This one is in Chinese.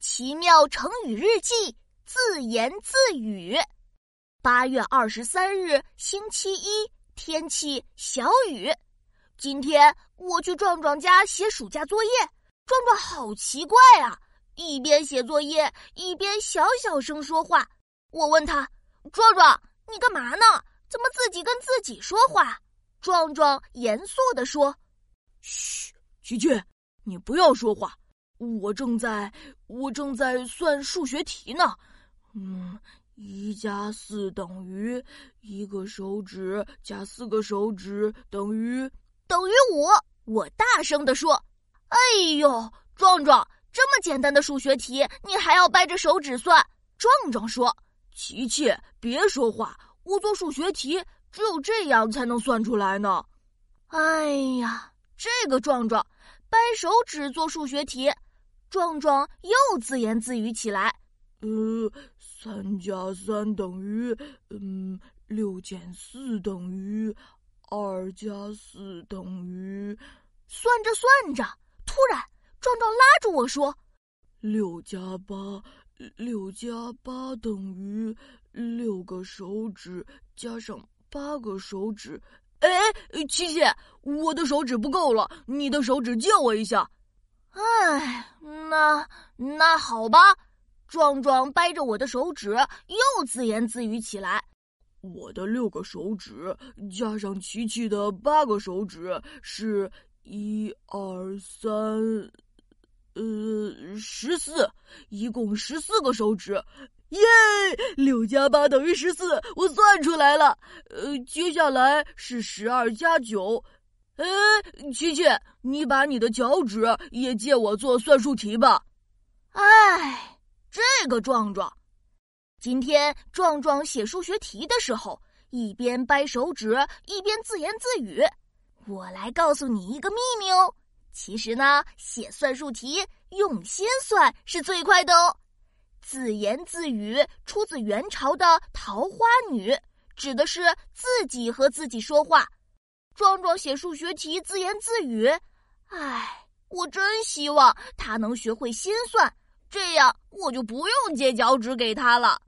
奇妙成语日记，自言自语。八月二十三日，星期一，天气小雨。今天我去壮壮家写暑假作业，壮壮好奇怪啊，一边写作业一边小小声说话。我问他：“壮壮，你干嘛呢？怎么自己跟自己说话？”壮壮严肃地说：“嘘，琪琪，你不要说话。”我正在，我正在算数学题呢。嗯，一加四等于一个手指加四个手指等于等于五。我大声地说：“哎呦，壮壮，这么简单的数学题，你还要掰着手指算？”壮壮说：“琪琪，别说话，我做数学题只有这样才能算出来呢。”哎呀，这个壮壮掰手指做数学题。壮壮又自言自语起来：“呃，三加三等于……嗯，六减四等于二加四等于……算着算着，突然壮壮拉住我说：‘六加八，六加八等于六个手指加上八个手指。’哎，琪琪，我的手指不够了，你的手指借我一下。”哎，那那好吧。壮壮掰着我的手指，又自言自语起来：“我的六个手指加上琪琪的八个手指是一二三，呃，十四，一共十四个手指。耶，六加八等于十四，我算出来了。呃，接下来是十二加九。”哎，琪琪，你把你的脚趾也借我做算术题吧。哎，这个壮壮，今天壮壮写数学题的时候，一边掰手指，一边自言自语。我来告诉你一个秘密哦，其实呢，写算术题用心算是最快的哦。自言自语出自元朝的《桃花女》，指的是自己和自己说话。壮壮写数学题自言自语，唉，我真希望他能学会心算，这样我就不用借脚趾给他了。